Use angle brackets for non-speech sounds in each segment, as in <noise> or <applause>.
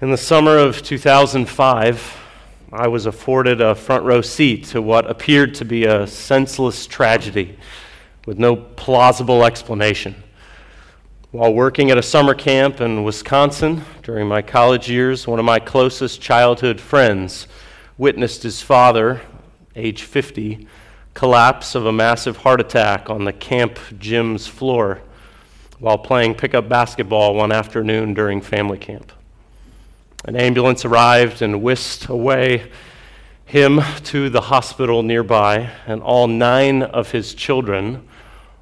In the summer of 2005, I was afforded a front row seat to what appeared to be a senseless tragedy with no plausible explanation. While working at a summer camp in Wisconsin during my college years, one of my closest childhood friends witnessed his father, age 50, collapse of a massive heart attack on the camp gym's floor while playing pickup basketball one afternoon during family camp. An ambulance arrived and whisked away him to the hospital nearby, and all nine of his children,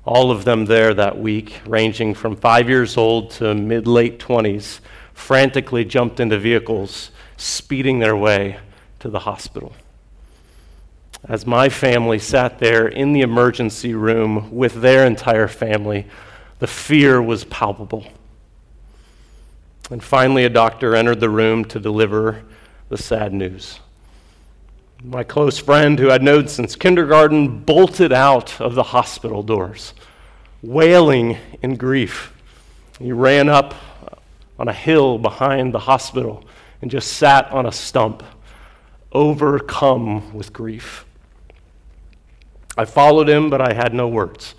all of them there that week, ranging from five years old to mid late 20s, frantically jumped into vehicles, speeding their way to the hospital. As my family sat there in the emergency room with their entire family, the fear was palpable. And finally, a doctor entered the room to deliver the sad news. My close friend, who I'd known since kindergarten, bolted out of the hospital doors, wailing in grief. He ran up on a hill behind the hospital and just sat on a stump, overcome with grief. I followed him, but I had no words.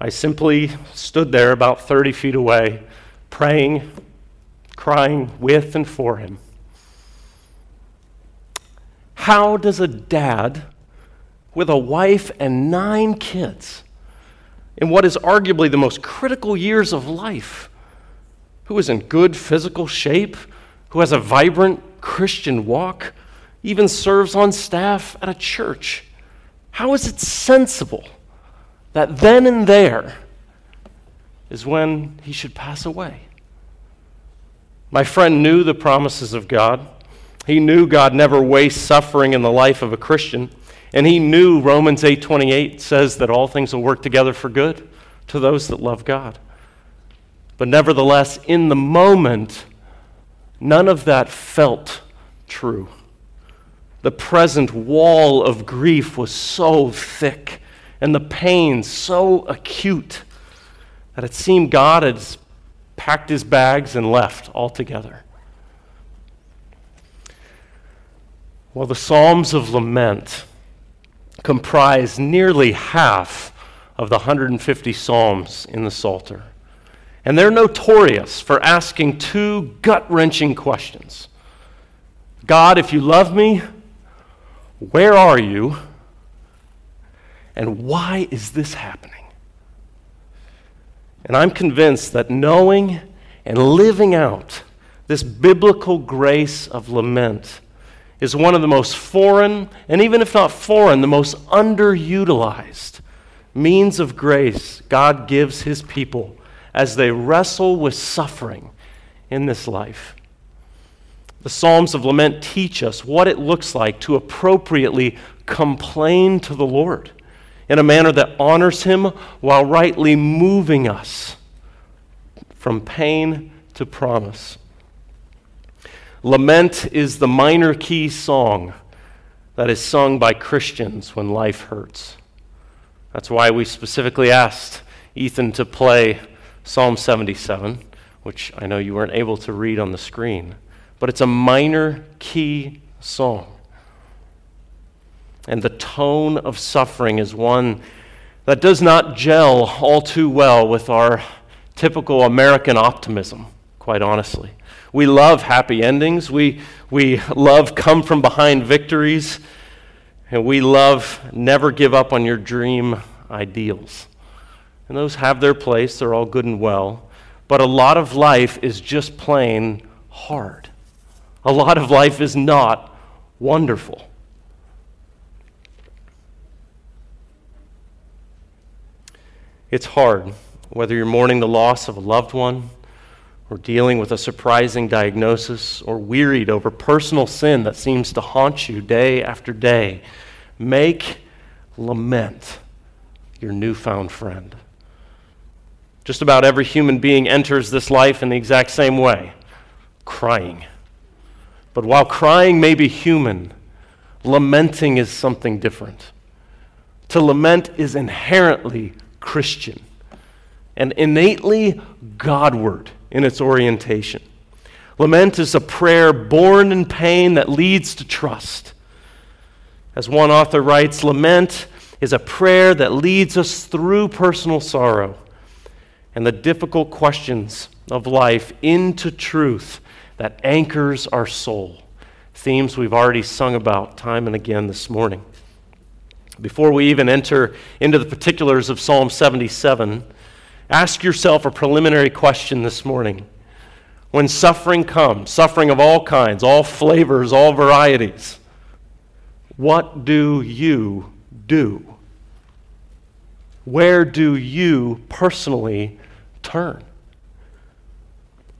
I simply stood there about 30 feet away, praying crying with and for him. How does a dad with a wife and nine kids, in what is arguably the most critical years of life, who is in good physical shape, who has a vibrant Christian walk, even serves on staff at a church, how is it sensible that then and there is when he should pass away? My friend knew the promises of God. He knew God never wastes suffering in the life of a Christian, and he knew Romans 8:28 says that all things will work together for good to those that love God. But nevertheless, in the moment, none of that felt true. The present wall of grief was so thick and the pain so acute that it seemed God had packed his bags, and left altogether. Well, the Psalms of Lament comprise nearly half of the 150 Psalms in the Psalter. And they're notorious for asking two gut wrenching questions God, if you love me, where are you? And why is this happening? And I'm convinced that knowing and living out this biblical grace of lament is one of the most foreign, and even if not foreign, the most underutilized means of grace God gives his people as they wrestle with suffering in this life. The Psalms of Lament teach us what it looks like to appropriately complain to the Lord in a manner that honors Him while rightly moving us from pain to promise. Lament is the minor key song that is sung by Christians when life hurts. That's why we specifically asked Ethan to play Psalm 77, which I know you weren't able to read on the screen, but it's a minor key song and the tone of suffering is one that does not gel all too well with our typical American optimism, quite honestly. We love happy endings, we, we love come from behind victories, and we love never give up on your dream ideals. And those have their place, they're all good and well. But a lot of life is just plain hard. A lot of life is not wonderful. It's hard, whether you're mourning the loss of a loved one, or dealing with a surprising diagnosis, or wearied over personal sin that seems to haunt you day after day. Make lament your newfound friend. Just about every human being enters this life in the exact same way crying. But while crying may be human, lamenting is something different. To lament is inherently Christian and innately Godward in its orientation. Lament is a prayer born in pain that leads to trust. As one author writes, lament is a prayer that leads us through personal sorrow and the difficult questions of life into truth that anchors our soul. Themes we've already sung about time and again this morning. Before we even enter into the particulars of Psalm 77, ask yourself a preliminary question this morning. When suffering comes, suffering of all kinds, all flavors, all varieties, what do you do? Where do you personally turn?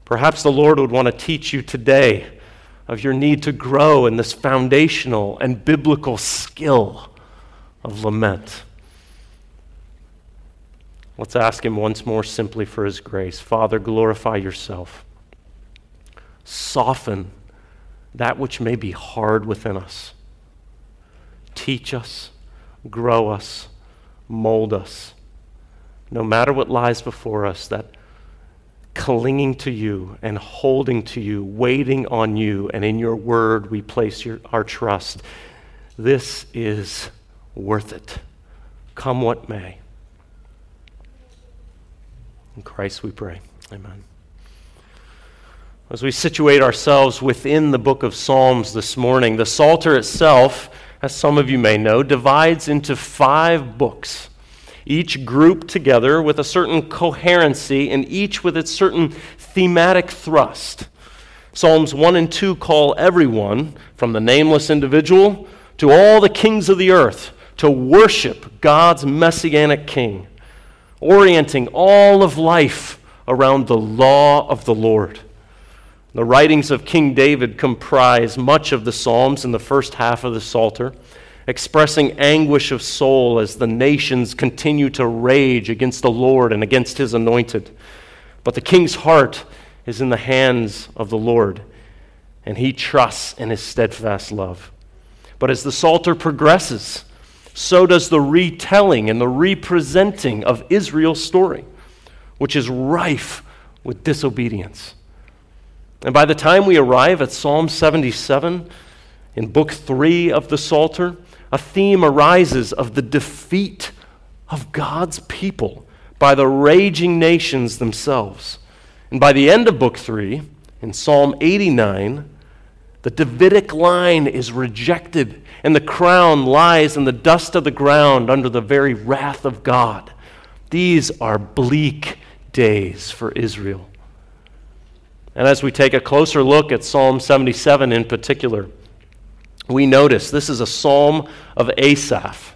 Perhaps the Lord would want to teach you today of your need to grow in this foundational and biblical skill of lament. Let's ask Him once more simply for His grace. Father, glorify yourself. Soften that which may be hard within us. Teach us, grow us, mold us. No matter what lies before us, that clinging to you and holding to you, waiting on you, and in your word we place your, our trust. This is worth it, come what may. In Christ we pray. Amen. As we situate ourselves within the book of Psalms this morning, the Psalter itself, as some of you may know, divides into five books, each grouped together with a certain coherency and each with its certain thematic thrust. Psalms 1 and 2 call everyone, from the nameless individual to all the kings of the earth, to worship God's messianic king, orienting all of life around the law of the Lord. The writings of King David comprise much of the Psalms in the first half of the Psalter, expressing anguish of soul as the nations continue to rage against the Lord and against his anointed. But the king's heart is in the hands of the Lord, and he trusts in his steadfast love. But as the Psalter progresses, so does the retelling and the representing of Israel's story, which is rife with disobedience. And by the time we arrive at Psalm 77, in book three of the Psalter, a theme arises of the defeat of God's people by the raging nations themselves. And by the end of book three, in Psalm 89, the Davidic line is rejected, and the crown lies in the dust of the ground under the very wrath of God. These are bleak days for Israel. And as we take a closer look at Psalm 77 in particular, we notice this is a psalm of Asaph.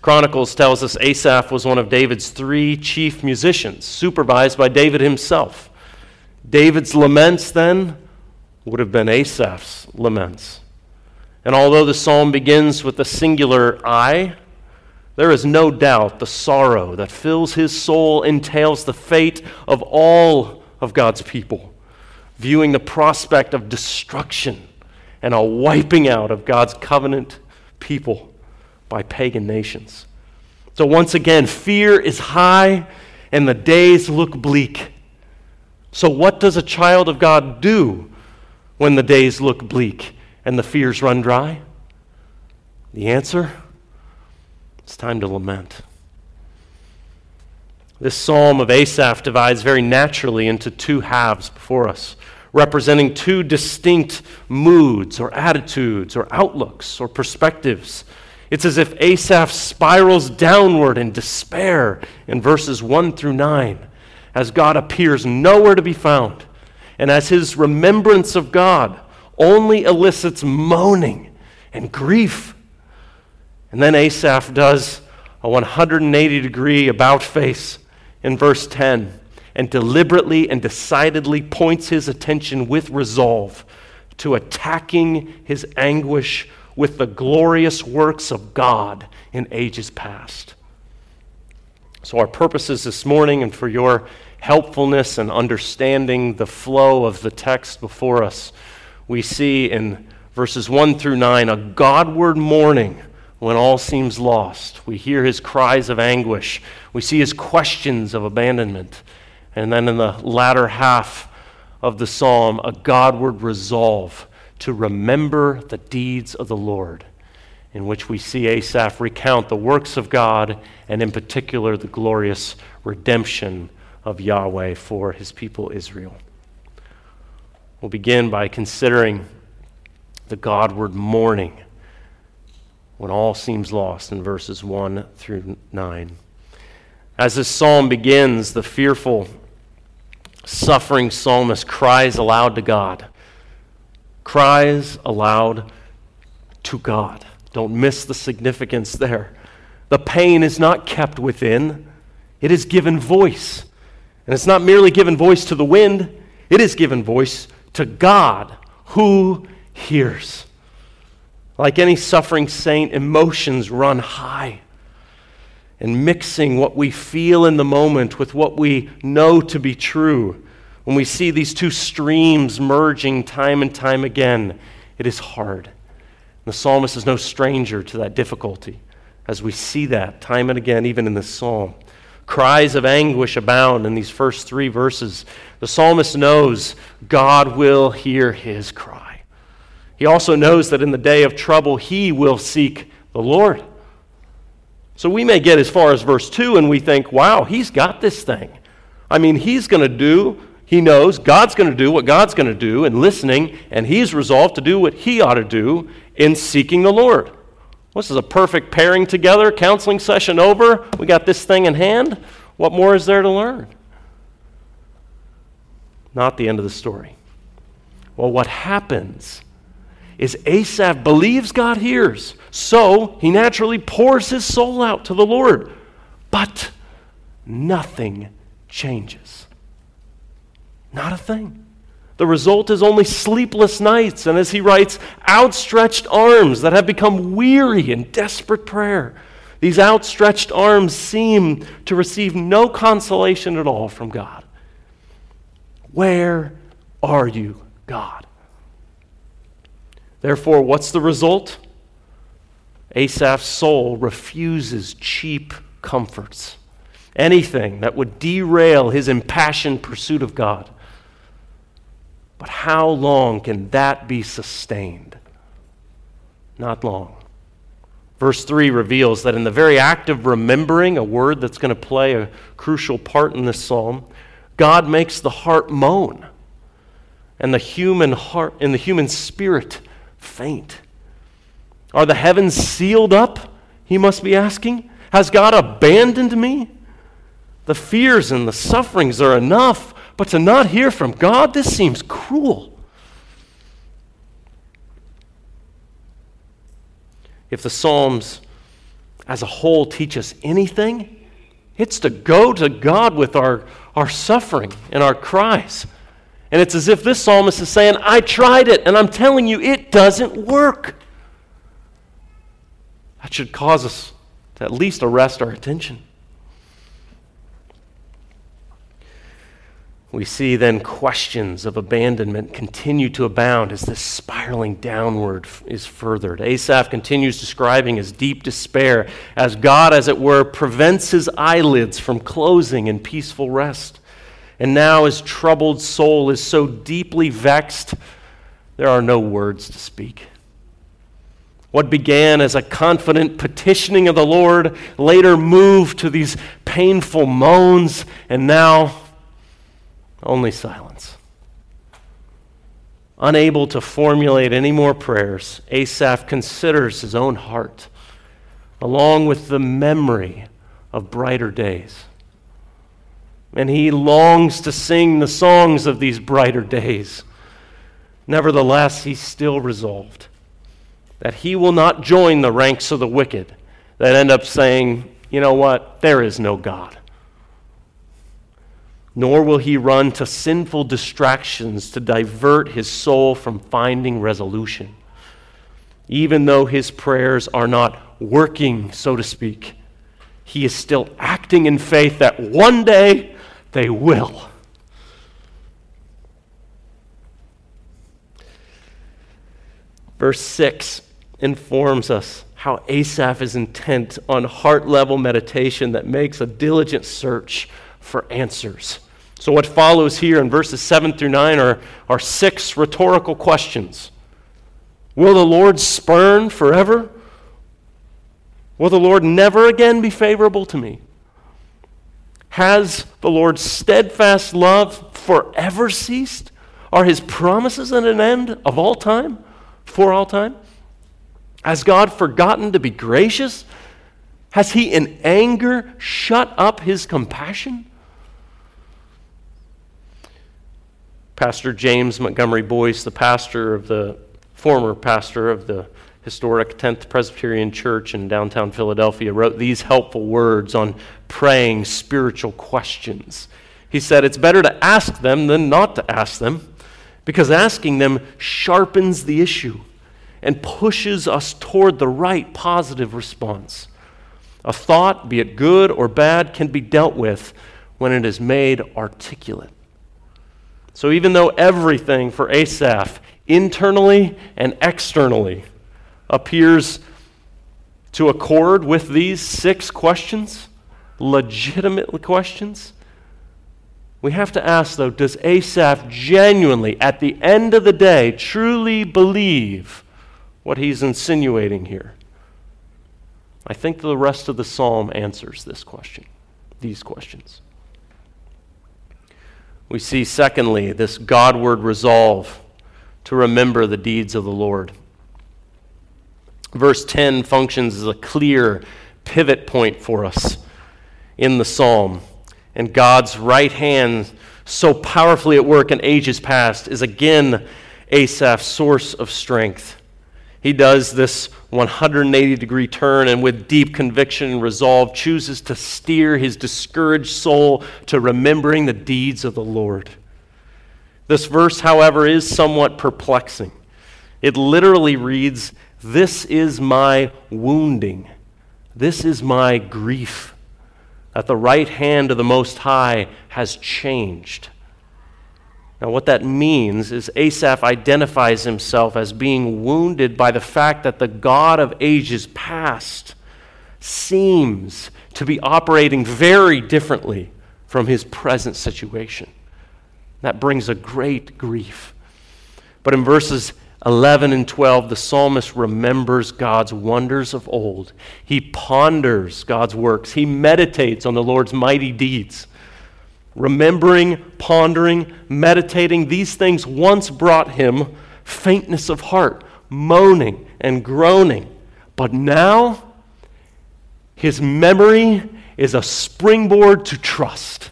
Chronicles tells us Asaph was one of David's three chief musicians, supervised by David himself. David's laments, then, would have been Asaph's laments. And although the psalm begins with the singular I, there is no doubt the sorrow that fills his soul entails the fate of all of God's people, viewing the prospect of destruction and a wiping out of God's covenant people by pagan nations. So, once again, fear is high and the days look bleak. So, what does a child of God do when the days look bleak and the fears run dry? The answer? It's time to lament. This psalm of Asaph divides very naturally into two halves before us, representing two distinct moods or attitudes or outlooks or perspectives. It's as if Asaph spirals downward in despair in verses 1 through 9, as God appears nowhere to be found and as his remembrance of God only elicits moaning and grief. And then Asaph does a 180 degree about face in verse 10 and deliberately and decidedly points his attention with resolve to attacking his anguish with the glorious works of God in ages past. So, our purposes this morning and for your helpfulness and understanding the flow of the text before us, we see in verses 1 through 9 a Godward mourning when all seems lost. We hear his cries of anguish, we see his questions of abandonment. And then in the latter half, of the psalm a Godward resolve to remember the deeds of the Lord, in which we see Asaph recount the works of God and, in particular, the glorious redemption of Yahweh for his people Israel. We'll begin by considering the Godward mourning when all seems lost in verses 1 through 9. As this psalm begins, the fearful, suffering psalmist cries aloud to God. Cries aloud to God. Don't miss the significance there. The pain is not kept within, it is given voice. And it's not merely given voice to the wind, it is given voice to God who hears. Like any suffering saint, emotions run high. And mixing what we feel in the moment with what we know to be true, when we see these two streams merging time and time again, it is hard. And The psalmist is no stranger to that difficulty, as we see that time and again, even in this psalm. Cries of anguish abound in these first three verses. The psalmist knows God will hear his cry. He also knows that in the day of trouble, he will seek the Lord. So we may get as far as verse 2 and we think, wow, he's got this thing. I mean, he's going to do, he knows God's going to do what God's going to do in listening, and he's resolved to do what he ought to do in seeking the Lord. This is a perfect pairing together, counseling session over. We got this thing in hand. What more is there to learn? Not the end of the story. Well, what happens is Asaph believes God hears, so he naturally pours his soul out to the Lord. But nothing changes. Not a thing. The result is only sleepless nights, and as he writes, outstretched arms that have become weary in desperate prayer. These outstretched arms seem to receive no consolation at all from God. Where are you, God? Therefore, what's the result? Asaph's soul refuses cheap comforts, anything that would derail his impassioned pursuit of God. But how long can that be sustained? Not long. Verse 3 reveals that in the very act of remembering, a word that's going to play a crucial part in this psalm, God makes the heart moan and the human heart and the human spirit faint. Are the heavens sealed up? He must be asking. Has God abandoned me? The fears and the sufferings are enough. But to not hear from God, this seems cruel. If the Psalms as a whole teach us anything, it's to go to God with our, our suffering and our cries. And it's as if this psalmist is saying, I tried it, and I'm telling you, it doesn't work. That should cause us to at least arrest our attention. We see then questions of abandonment continue to abound as this spiraling downward is furthered. Asaph continues describing his deep despair as God, as it were, prevents his eyelids from closing in peaceful rest. And now his troubled soul is so deeply vexed, there are no words to speak. What began as a confident petitioning of the Lord later moved to these painful moans, and now only silence. Unable to formulate any more prayers, Asaph considers his own heart, along with the memory of brighter days. And he longs to sing the songs of these brighter days. Nevertheless, he's still resolved that he will not join the ranks of the wicked that end up saying, you know what, there is no God nor will he run to sinful distractions to divert his soul from finding resolution. Even though his prayers are not working, so to speak, he is still acting in faith that one day they will. Verse 6 informs us how Asaph is intent on heart level meditation that makes a diligent search for answers. So, what follows here in verses 7 through 9 are, are six rhetorical questions Will the Lord spurn forever? Will the Lord never again be favorable to me? Has the Lord's steadfast love forever ceased? Are his promises at an end of all time, for all time? Has God forgotten to be gracious? Has he in anger shut up his compassion? Pastor James Montgomery Boice, the pastor of the former pastor of the historic 10th Presbyterian Church in downtown Philadelphia, wrote these helpful words on praying spiritual questions. He said, It's better to ask them than not to ask them, because asking them sharpens the issue and pushes us toward the right positive response. A thought, be it good or bad, can be dealt with when it is made articulate. So even though everything for Asaph, internally and externally, appears to accord with these six questions, legitimate questions, we have to ask, though, does Asaph genuinely, at the end of the day, truly believe what he's insinuating here? I think the rest of the psalm answers this question, these questions. We see, secondly, this Godward resolve to remember the deeds of the Lord. Verse 10 functions as a clear pivot point for us in the psalm. And God's right hand, so powerfully at work in ages past, is again Asaph's source of strength. He does this 180 degree turn and with deep conviction and resolve chooses to steer his discouraged soul to remembering the deeds of the Lord. This verse, however, is somewhat perplexing. It literally reads, This is my wounding, this is my grief, that the right hand of the Most High has changed. Now, what that means is Asaph identifies himself as being wounded by the fact that the God of ages past seems to be operating very differently from his present situation. That brings a great grief. But in verses 11 and 12, the psalmist remembers God's wonders of old. He ponders God's works, he meditates on the Lord's mighty deeds. Remembering, pondering, meditating, these things once brought him faintness of heart, moaning and groaning. But now, his memory is a springboard to trust.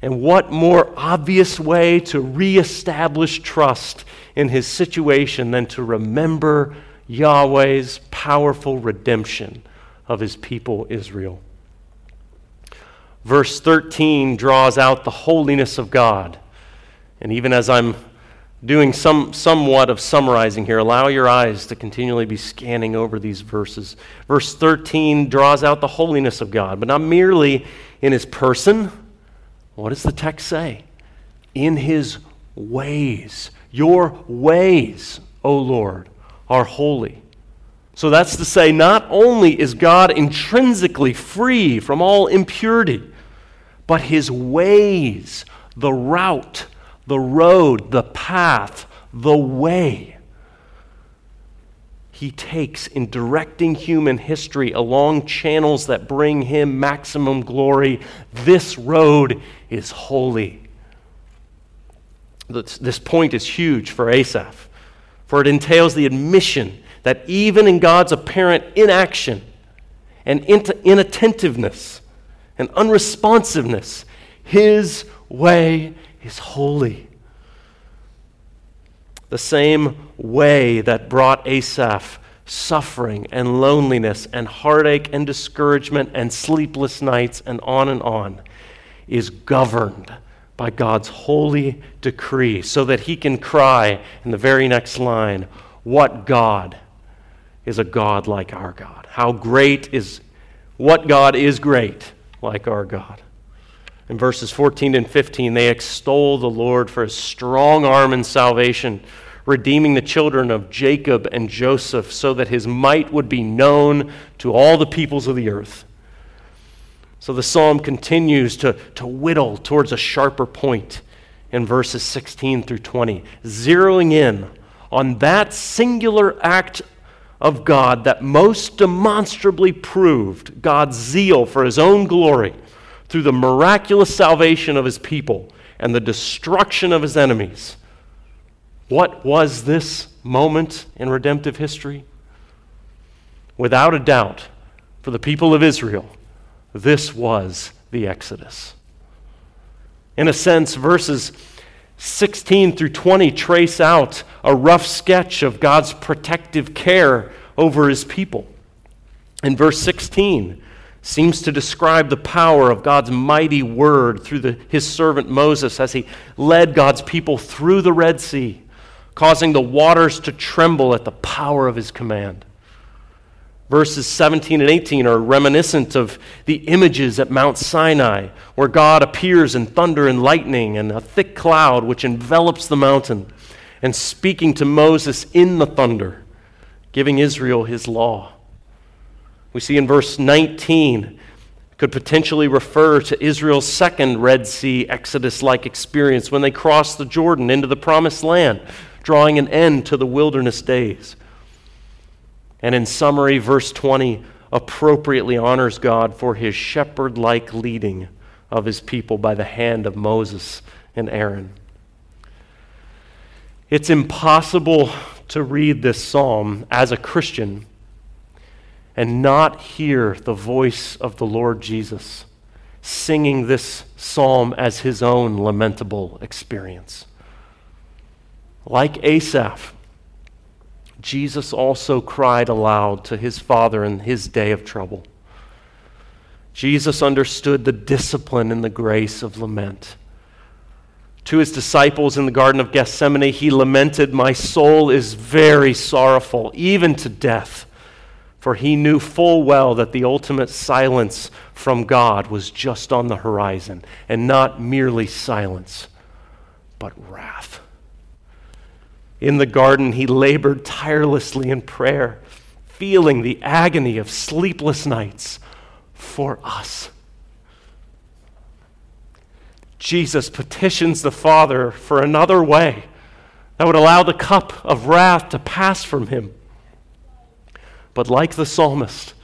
And what more obvious way to reestablish trust in his situation than to remember Yahweh's powerful redemption of his people Israel? Verse 13 draws out the holiness of God. And even as I'm doing some, somewhat of summarizing here, allow your eyes to continually be scanning over these verses. Verse 13 draws out the holiness of God, but not merely in his person. What does the text say? In his ways. Your ways, O Lord, are holy. So that's to say, not only is God intrinsically free from all impurity, but his ways, the route, the road, the path, the way he takes in directing human history along channels that bring him maximum glory, this road is holy. This point is huge for Asaph, for it entails the admission that even in God's apparent inaction and inattentiveness, and unresponsiveness. His way is holy. The same way that brought Asaph suffering and loneliness and heartache and discouragement and sleepless nights and on and on is governed by God's holy decree so that he can cry in the very next line, What God is a God like our God? How great is what God is great like our God. In verses 14 and 15, they extol the Lord for his strong arm in salvation, redeeming the children of Jacob and Joseph so that his might would be known to all the peoples of the earth. So the psalm continues to, to whittle towards a sharper point in verses 16 through 20, zeroing in on that singular act of God that most demonstrably proved God's zeal for his own glory through the miraculous salvation of his people and the destruction of his enemies. What was this moment in redemptive history? Without a doubt, for the people of Israel, this was the Exodus. In a sense, verses 16 through 20 trace out a rough sketch of God's protective care over his people. And verse 16 seems to describe the power of God's mighty word through the, his servant Moses as he led God's people through the Red Sea, causing the waters to tremble at the power of his command. Verses 17 and 18 are reminiscent of the images at Mount Sinai, where God appears in thunder and lightning and a thick cloud which envelops the mountain, and speaking to Moses in the thunder, giving Israel his law. We see in verse 19 could potentially refer to Israel's second Red Sea Exodus like experience when they crossed the Jordan into the promised land, drawing an end to the wilderness days. And in summary, verse 20 appropriately honors God for his shepherd like leading of his people by the hand of Moses and Aaron. It's impossible to read this psalm as a Christian and not hear the voice of the Lord Jesus singing this psalm as his own lamentable experience. Like Asaph, Jesus also cried aloud to his Father in his day of trouble. Jesus understood the discipline and the grace of lament. To his disciples in the Garden of Gethsemane, he lamented, My soul is very sorrowful, even to death. For he knew full well that the ultimate silence from God was just on the horizon, and not merely silence, but wrath. In the garden, he labored tirelessly in prayer, feeling the agony of sleepless nights for us. Jesus petitions the Father for another way that would allow the cup of wrath to pass from him. But like the psalmist,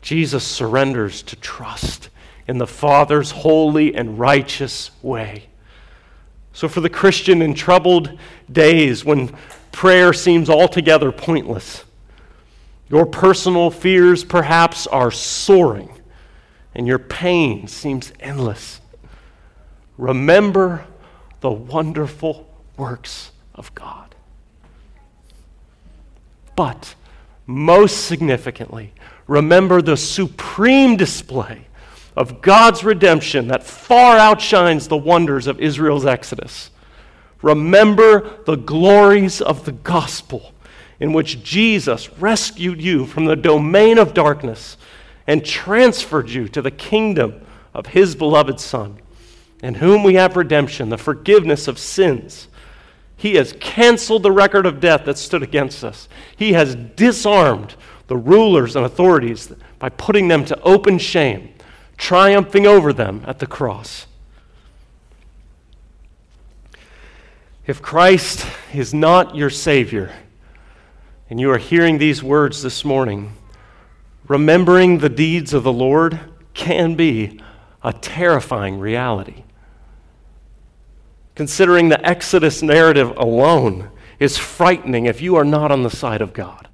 Jesus surrenders to trust in the Father's holy and righteous way. So, for the Christian in troubled days when prayer seems altogether pointless, your personal fears perhaps are soaring and your pain seems endless, remember the wonderful works of God. But most significantly, remember the supreme display of God's redemption that far outshines the wonders of Israel's exodus. Remember the glories of the gospel in which Jesus rescued you from the domain of darkness and transferred you to the kingdom of his beloved Son, in whom we have redemption, the forgiveness of sins. He has canceled the record of death that stood against us. He has disarmed the rulers and authorities by putting them to open shame triumphing over them at the cross. If Christ is not your Savior, and you are hearing these words this morning, remembering the deeds of the Lord can be a terrifying reality. Considering the Exodus narrative alone is frightening if you are not on the side of God.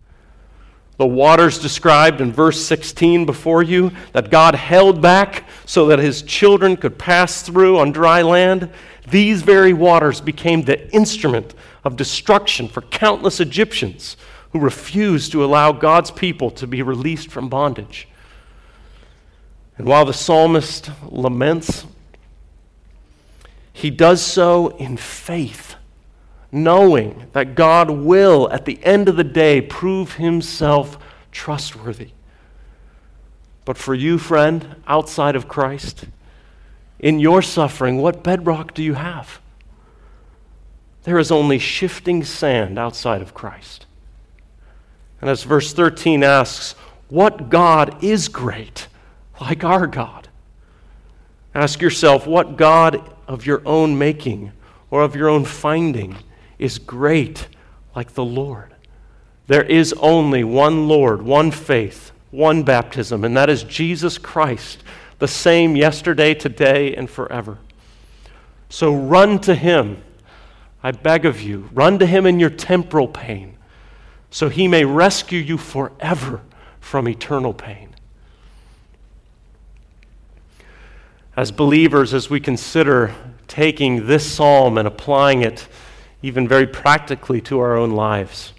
The waters described in verse 16 before you that God held back so that his children could pass through on dry land, these very waters became the instrument of destruction for countless Egyptians who refused to allow God's people to be released from bondage. And while the psalmist laments, he does so in faith knowing that God will, at the end of the day, prove himself trustworthy. But for you, friend, outside of Christ, in your suffering, what bedrock do you have? There is only shifting sand outside of Christ. And as verse 13 asks, what God is great like our God? Ask yourself what God of your own making or of your own finding is great like the Lord. There is only one Lord, one faith, one baptism, and that is Jesus Christ, the same yesterday, today, and forever. So run to him. I beg of you, run to him in your temporal pain, so he may rescue you forever from eternal pain. As believers, as we consider taking this psalm and applying it even very practically to our own lives,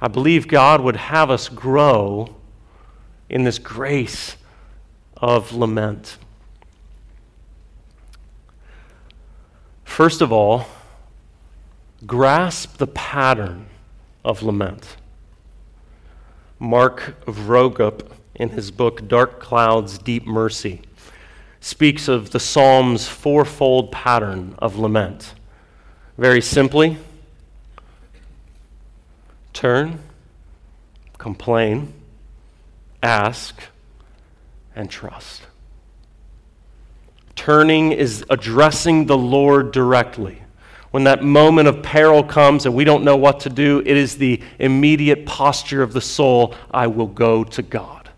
I believe God would have us grow in this grace of lament. First of all, grasp the pattern of lament. Mark Vroegop, in his book Dark Clouds, Deep Mercy, speaks of the Psalm's fourfold pattern of lament. Very simply, turn, complain, ask, and trust. Turning is addressing the Lord directly. When that moment of peril comes and we don't know what to do, it is the immediate posture of the soul I will go to God.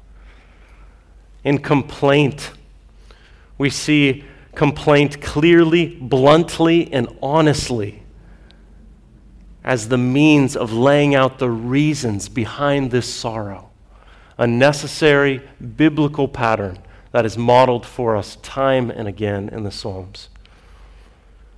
In complaint, we see complaint clearly, bluntly, and honestly as the means of laying out the reasons behind this sorrow. A necessary biblical pattern that is modeled for us time and again in the Psalms.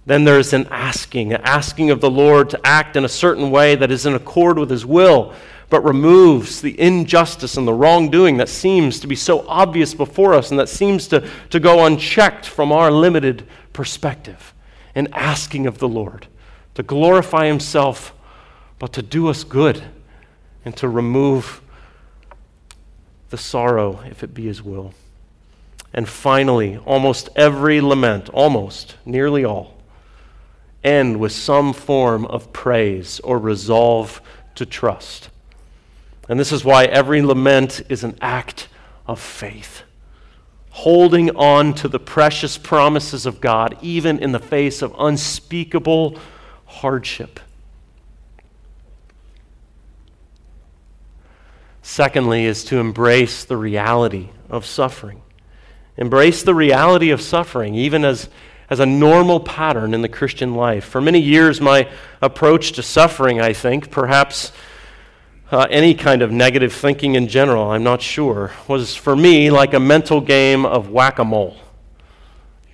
Then there's an asking, an asking of the Lord to act in a certain way that is in accord with His will, but removes the injustice and the wrongdoing that seems to be so obvious before us and that seems to, to go unchecked from our limited perspective. An asking of the Lord to glorify Himself, but to do us good and to remove the sorrow if it be His will. And finally, almost every lament, almost, nearly all, end with some form of praise or resolve to trust. And this is why every lament is an act of faith, holding on to the precious promises of God, even in the face of unspeakable hardship. Secondly, is to embrace the reality of suffering. Embrace the reality of suffering, even as, as a normal pattern in the Christian life. For many years, my approach to suffering, I think, perhaps uh, any kind of negative thinking in general, I'm not sure, was for me like a mental game of whack a mole.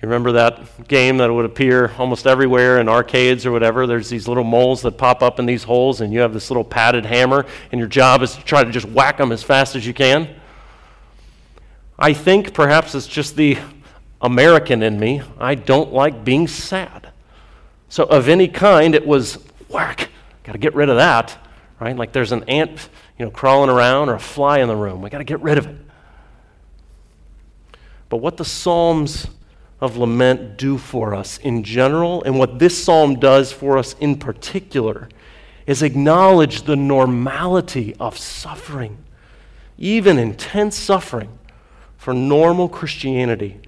You remember that game that would appear almost everywhere in arcades or whatever? There's these little moles that pop up in these holes, and you have this little padded hammer, and your job is to try to just whack them as fast as you can. I think perhaps it's just the American in me. I don't like being sad. So, of any kind, it was whack. Got to get rid of that, right? Like there's an ant, you know, crawling around or a fly in the room. We got to get rid of it. But what the Psalms of lament do for us in general, and what this psalm does for us in particular, is acknowledge the normality of suffering, even intense suffering, for normal Christianity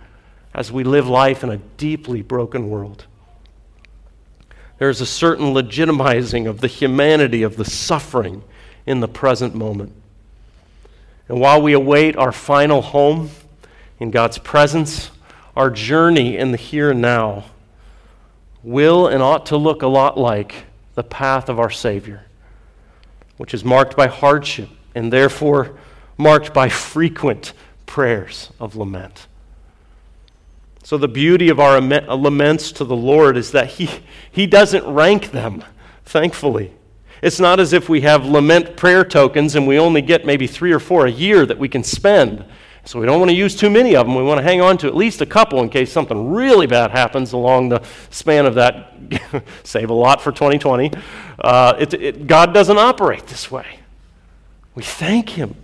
as we live life in a deeply broken world. There's a certain legitimizing of the humanity of the suffering in the present moment. And while we await our final home in God's presence, our journey in the here and now will and ought to look a lot like the path of our Savior, which is marked by hardship and therefore marked by frequent prayers of lament. So, the beauty of our laments to the Lord is that He, he doesn't rank them, thankfully. It's not as if we have lament prayer tokens and we only get maybe three or four a year that we can spend. So we don't want to use too many of them. We want to hang on to at least a couple in case something really bad happens along the span of that. <laughs> Save a lot for 2020. Uh, it, it, God doesn't operate this way. We thank Him.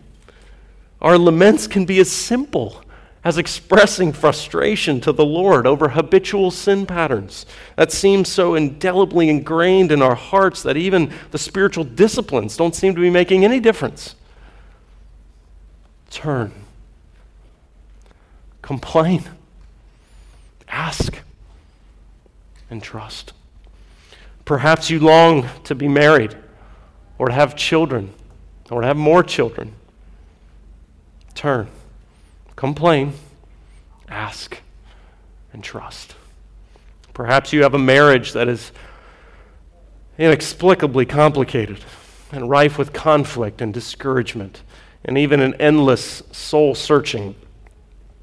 Our laments can be as simple as expressing frustration to the Lord over habitual sin patterns that seem so indelibly ingrained in our hearts that even the spiritual disciplines don't seem to be making any difference. Turn complain, Ask and trust. Perhaps you long to be married or to have children or to have more children. Turn, complain, ask, and trust. Perhaps you have a marriage that is inexplicably complicated and rife with conflict and discouragement and even an endless soul searching.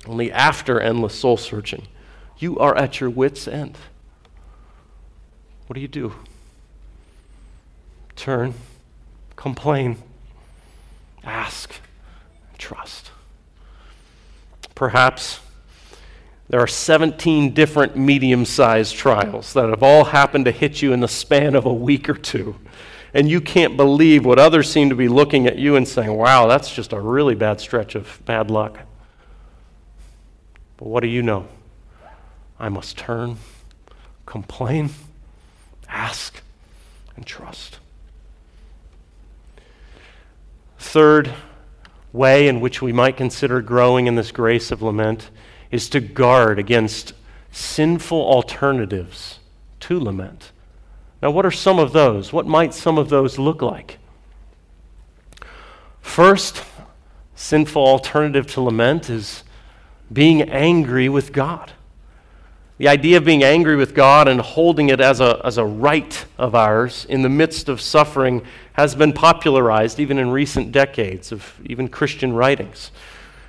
Only after endless soul searching, you are at your wits' end. What do you do? Turn, complain, ask, trust. Perhaps there are 17 different medium sized trials that have all happened to hit you in the span of a week or two. And you can't believe what others seem to be looking at you and saying, wow, that's just a really bad stretch of bad luck. But what do you know? I must turn, complain, ask, and trust. Third way in which we might consider growing in this grace of lament is to guard against sinful alternatives to lament. Now, what are some of those? What might some of those look like? First, sinful alternative to lament is being angry with God. The idea of being angry with God and holding it as a, as a right of ours in the midst of suffering has been popularized even in recent decades of even Christian writings.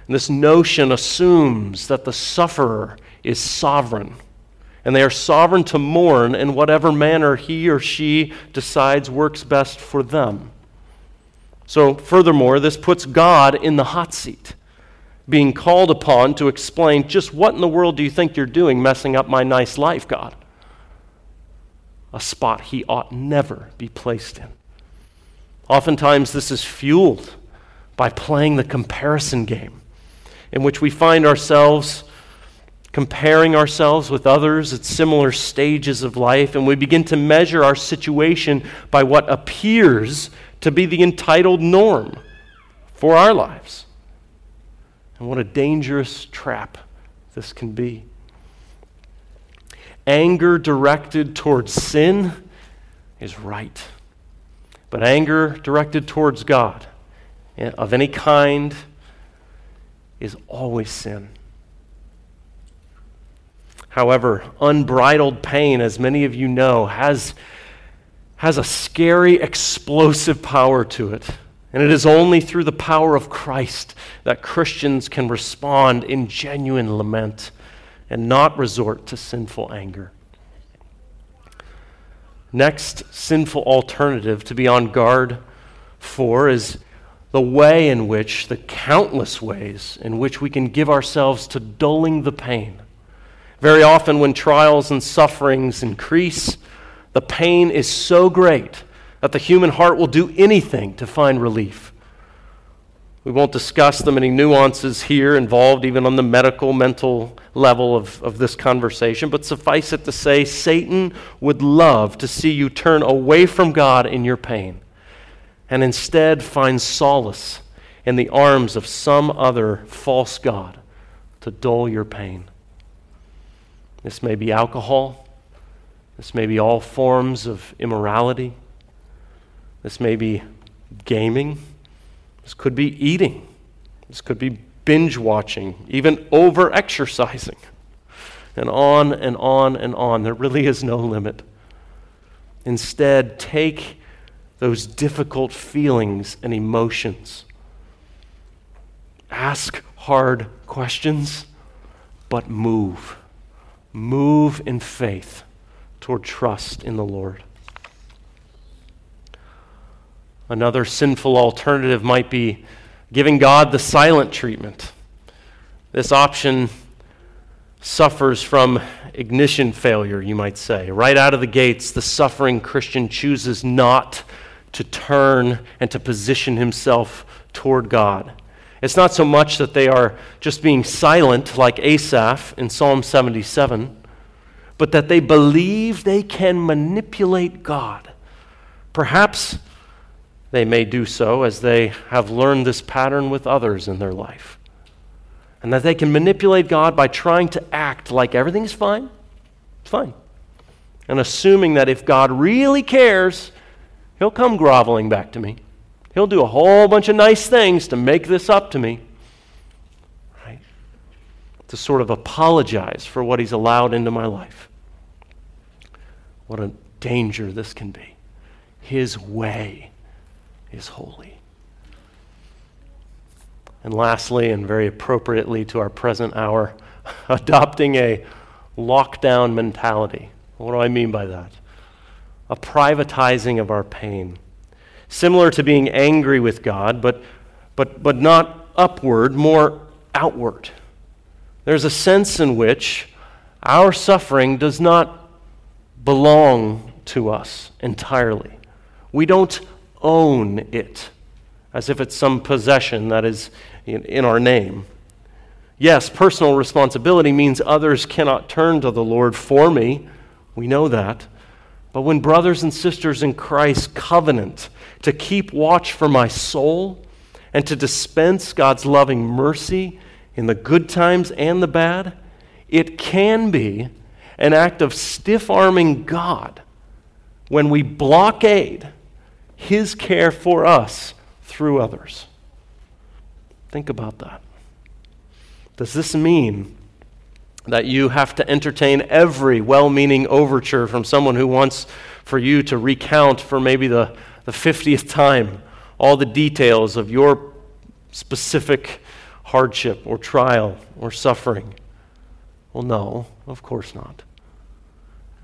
And this notion assumes that the sufferer is sovereign, and they are sovereign to mourn in whatever manner he or she decides works best for them. So, furthermore, this puts God in the hot seat being called upon to explain just what in the world do you think you're doing messing up my nice life, God? A spot he ought never be placed in. Oftentimes, this is fueled by playing the comparison game, in which we find ourselves comparing ourselves with others at similar stages of life, and we begin to measure our situation by what appears to be the entitled norm for our lives. And what a dangerous trap this can be. Anger directed towards sin is right, but anger directed towards God eh, of any kind is always sin. However, unbridled pain, as many of you know, has, has a scary, explosive power to it. And it is only through the power of Christ that Christians can respond in genuine lament and not resort to sinful anger. Next, sinful alternative to be on guard for is the way in which, the countless ways in which we can give ourselves to dulling the pain. Very often, when trials and sufferings increase, the pain is so great that the human heart will do anything to find relief. We won't discuss the many nuances here involved, even on the medical, mental level of, of this conversation, but suffice it to say, Satan would love to see you turn away from God in your pain and instead find solace in the arms of some other false God to dull your pain. This may be alcohol, this may be all forms of immorality. This may be gaming. This could be eating. This could be binge watching, even over exercising. And on and on and on. There really is no limit. Instead, take those difficult feelings and emotions. Ask hard questions, but move. Move in faith toward trust in the Lord. Another sinful alternative might be giving God the silent treatment. This option suffers from ignition failure, you might say. Right out of the gates, the suffering Christian chooses not to turn and to position himself toward God. It's not so much that they are just being silent, like Asaph in Psalm 77, but that they believe they can manipulate God. Perhaps they may do so as they have learned this pattern with others in their life. and that they can manipulate God by trying to act like everything's fine. It's fine. And assuming that if God really cares, He'll come groveling back to me. He'll do a whole bunch of nice things to make this up to me. Right? To sort of apologize for what He's allowed into my life. What a danger this can be. His way is holy. And lastly, and very appropriately to our present hour, <laughs> adopting a lockdown mentality. What do I mean by that? A privatizing of our pain. Similar to being angry with God, but, but, but not upward, more outward. There's a sense in which our suffering does not belong to us entirely. We don't own it as if it's some possession that is in, in our name. Yes, personal responsibility means others cannot turn to the Lord for me. We know that. But when brothers and sisters in Christ covenant to keep watch for my soul and to dispense God's loving mercy in the good times and the bad, it can be an act of stiff arming God when we blockade his care for us through others. Think about that. Does this mean that you have to entertain every well meaning overture from someone who wants for you to recount for maybe the, the 50th time all the details of your specific hardship or trial or suffering? Well, no, of course not.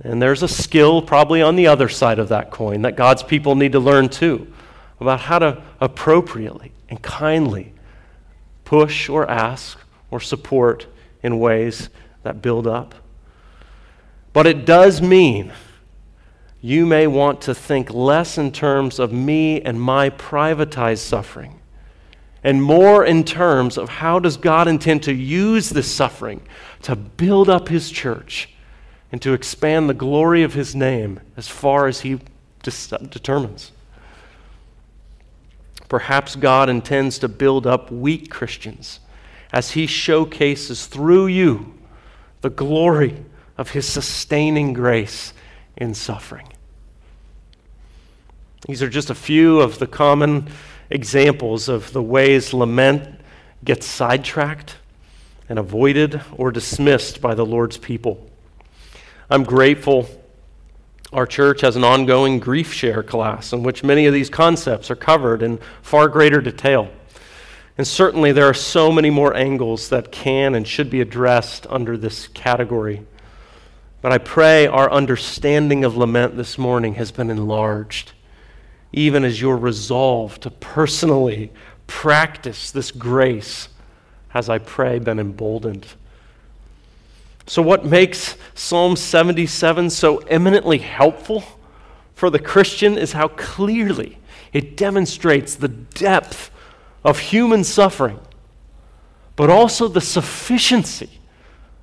And there's a skill probably on the other side of that coin that God's people need to learn too about how to appropriately and kindly push or ask or support in ways that build up. But it does mean you may want to think less in terms of me and my privatized suffering and more in terms of how does God intend to use this suffering to build up his church and to expand the glory of his name as far as he determines. Perhaps God intends to build up weak Christians as he showcases through you the glory of his sustaining grace in suffering. These are just a few of the common examples of the ways lament gets sidetracked and avoided or dismissed by the Lord's people. I'm grateful our church has an ongoing GriefShare class in which many of these concepts are covered in far greater detail. And certainly there are so many more angles that can and should be addressed under this category. But I pray our understanding of lament this morning has been enlarged, even as your resolve to personally practice this grace has, I pray, been emboldened. So, what makes Psalm 77 so eminently helpful for the Christian is how clearly it demonstrates the depth of human suffering, but also the sufficiency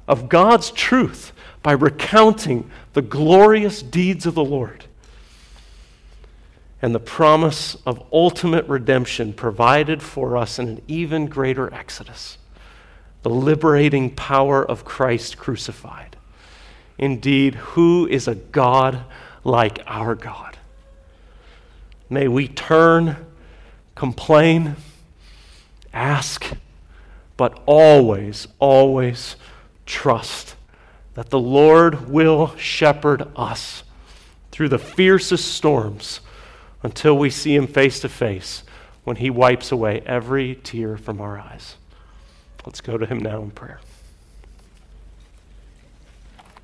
of God's truth by recounting the glorious deeds of the Lord and the promise of ultimate redemption provided for us in an even greater exodus the liberating power of Christ crucified. Indeed, who is a God like our God? May we turn, complain, ask, but always, always trust that the Lord will shepherd us through the fiercest storms until we see Him face to face when He wipes away every tear from our eyes. Let's go to him now in prayer.